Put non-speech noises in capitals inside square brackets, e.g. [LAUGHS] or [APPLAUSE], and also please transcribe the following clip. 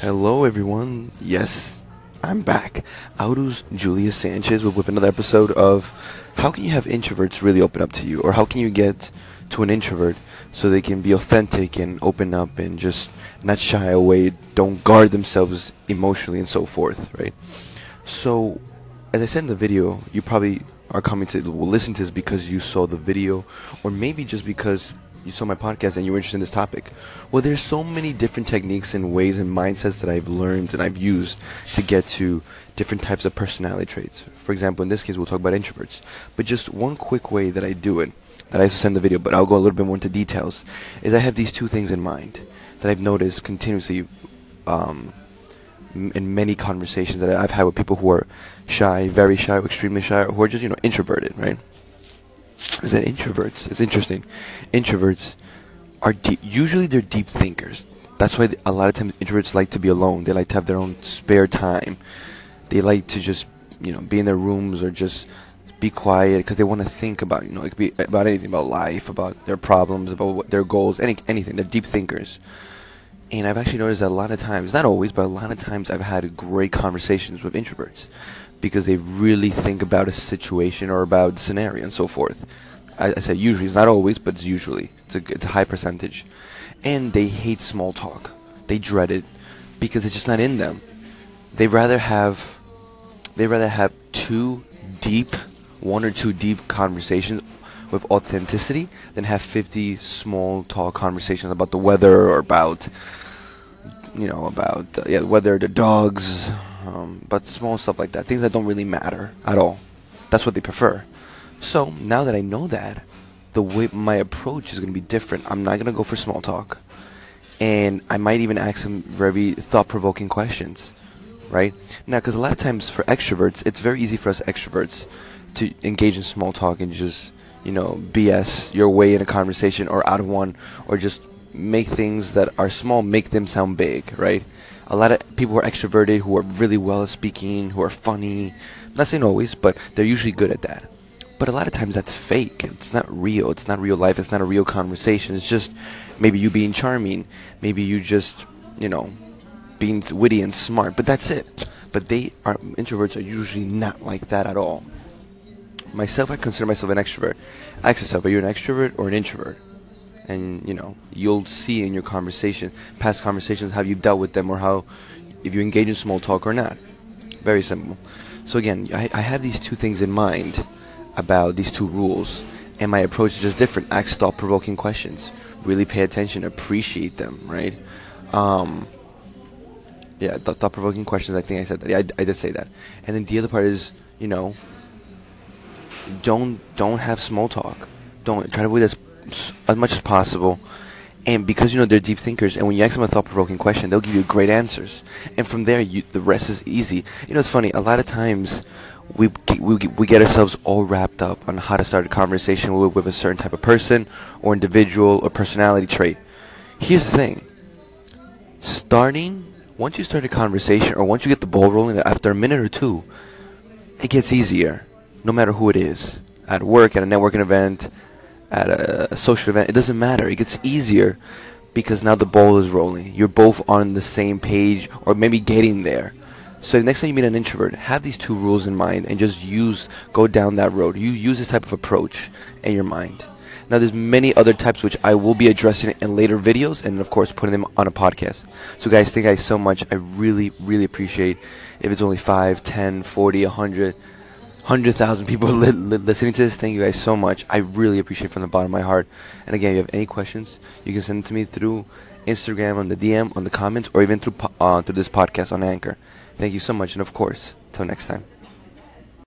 Hello, everyone. Yes, I'm back. Audus Julius Sanchez with another episode of How Can You Have Introverts Really Open Up to You? Or how can you get to an introvert so they can be authentic and open up and just not shy away, don't guard themselves emotionally and so forth, right? So, as I said in the video, you probably are coming to listen to this because you saw the video, or maybe just because you saw my podcast and you were interested in this topic. Well, there's so many different techniques and ways and mindsets that I've learned and I've used to get to different types of personality traits. For example, in this case, we'll talk about introverts. But just one quick way that I do it, that I also send the video, but I'll go a little bit more into details, is I have these two things in mind that I've noticed continuously um, in many conversations that I've had with people who are shy, very shy, extremely shy, or who are just, you know, introverted, right? Is that introverts, it's interesting, introverts are deep, usually they're deep thinkers. That's why a lot of times introverts like to be alone. They like to have their own spare time. They like to just, you know, be in their rooms or just be quiet because they want to think about, you know, it could be about anything, about life, about their problems, about what, their goals, any anything. They're deep thinkers. And I've actually noticed that a lot of times, not always, but a lot of times I've had great conversations with introverts because they really think about a situation or about scenario and so forth. I, I say usually, it's not always, but it's usually. It's a, it's a high percentage. And they hate small talk. They dread it because it's just not in them. They rather have they rather have two deep, one or two deep conversations with authenticity than have 50 small talk conversations about the weather or about you know about uh, yeah whether the dogs um, but small stuff like that things that don't really matter at all that's what they prefer so now that I know that, the way my approach is going to be different. I'm not going to go for small talk, and I might even ask some very thought-provoking questions, right? Now, because a lot of times for extroverts, it's very easy for us extroverts to engage in small talk and just you know BS your way in a conversation or out of one, or just make things that are small make them sound big, right? A lot of people who are extroverted, who are really well at speaking, who are funny. I'm not saying always, but they're usually good at that. But a lot of times that's fake. It's not real. It's not real life. It's not a real conversation. It's just maybe you being charming. Maybe you just, you know, being witty and smart. But that's it. But they are introverts are usually not like that at all. Myself, I consider myself an extrovert. I Ask yourself, are you an extrovert or an introvert? And you know, you'll see in your conversation, past conversations, how you've dealt with them or how if you engage in small talk or not. Very simple. So again, I, I have these two things in mind about these two rules, and my approach is just different. Ask thought-provoking questions. Really pay attention. Appreciate them. Right. Um, yeah, th- thought-provoking questions. I think I said that. Yeah, I, I did say that. And then the other part is, you know, don't don't have small talk. Don't try to avoid as as much as possible. And because you know they're deep thinkers, and when you ask them a thought-provoking question, they'll give you great answers. And from there, you, the rest is easy. You know, it's funny. A lot of times, we, we, we get ourselves all wrapped up on how to start a conversation with, with a certain type of person or individual or personality trait. Here's the thing starting, once you start a conversation or once you get the ball rolling, after a minute or two, it gets easier, no matter who it is. At work, at a networking event, at a social event, it doesn't matter. It gets easier because now the ball is rolling. You're both on the same page or maybe getting there. So next time you meet an introvert, have these two rules in mind and just use go down that road. You use this type of approach in your mind. Now there's many other types which I will be addressing in later videos and of course putting them on a podcast. So guys, thank you guys so much. I really, really appreciate if it's only 5, 10, 40, 100, 100,000 people [LAUGHS] li- li- listening to this. Thank you guys so much. I really appreciate from the bottom of my heart. And again, if you have any questions, you can send them to me through Instagram on the DM, on the comments, or even through po- uh, through this podcast on Anchor. Thank you so much, and of course, till next time.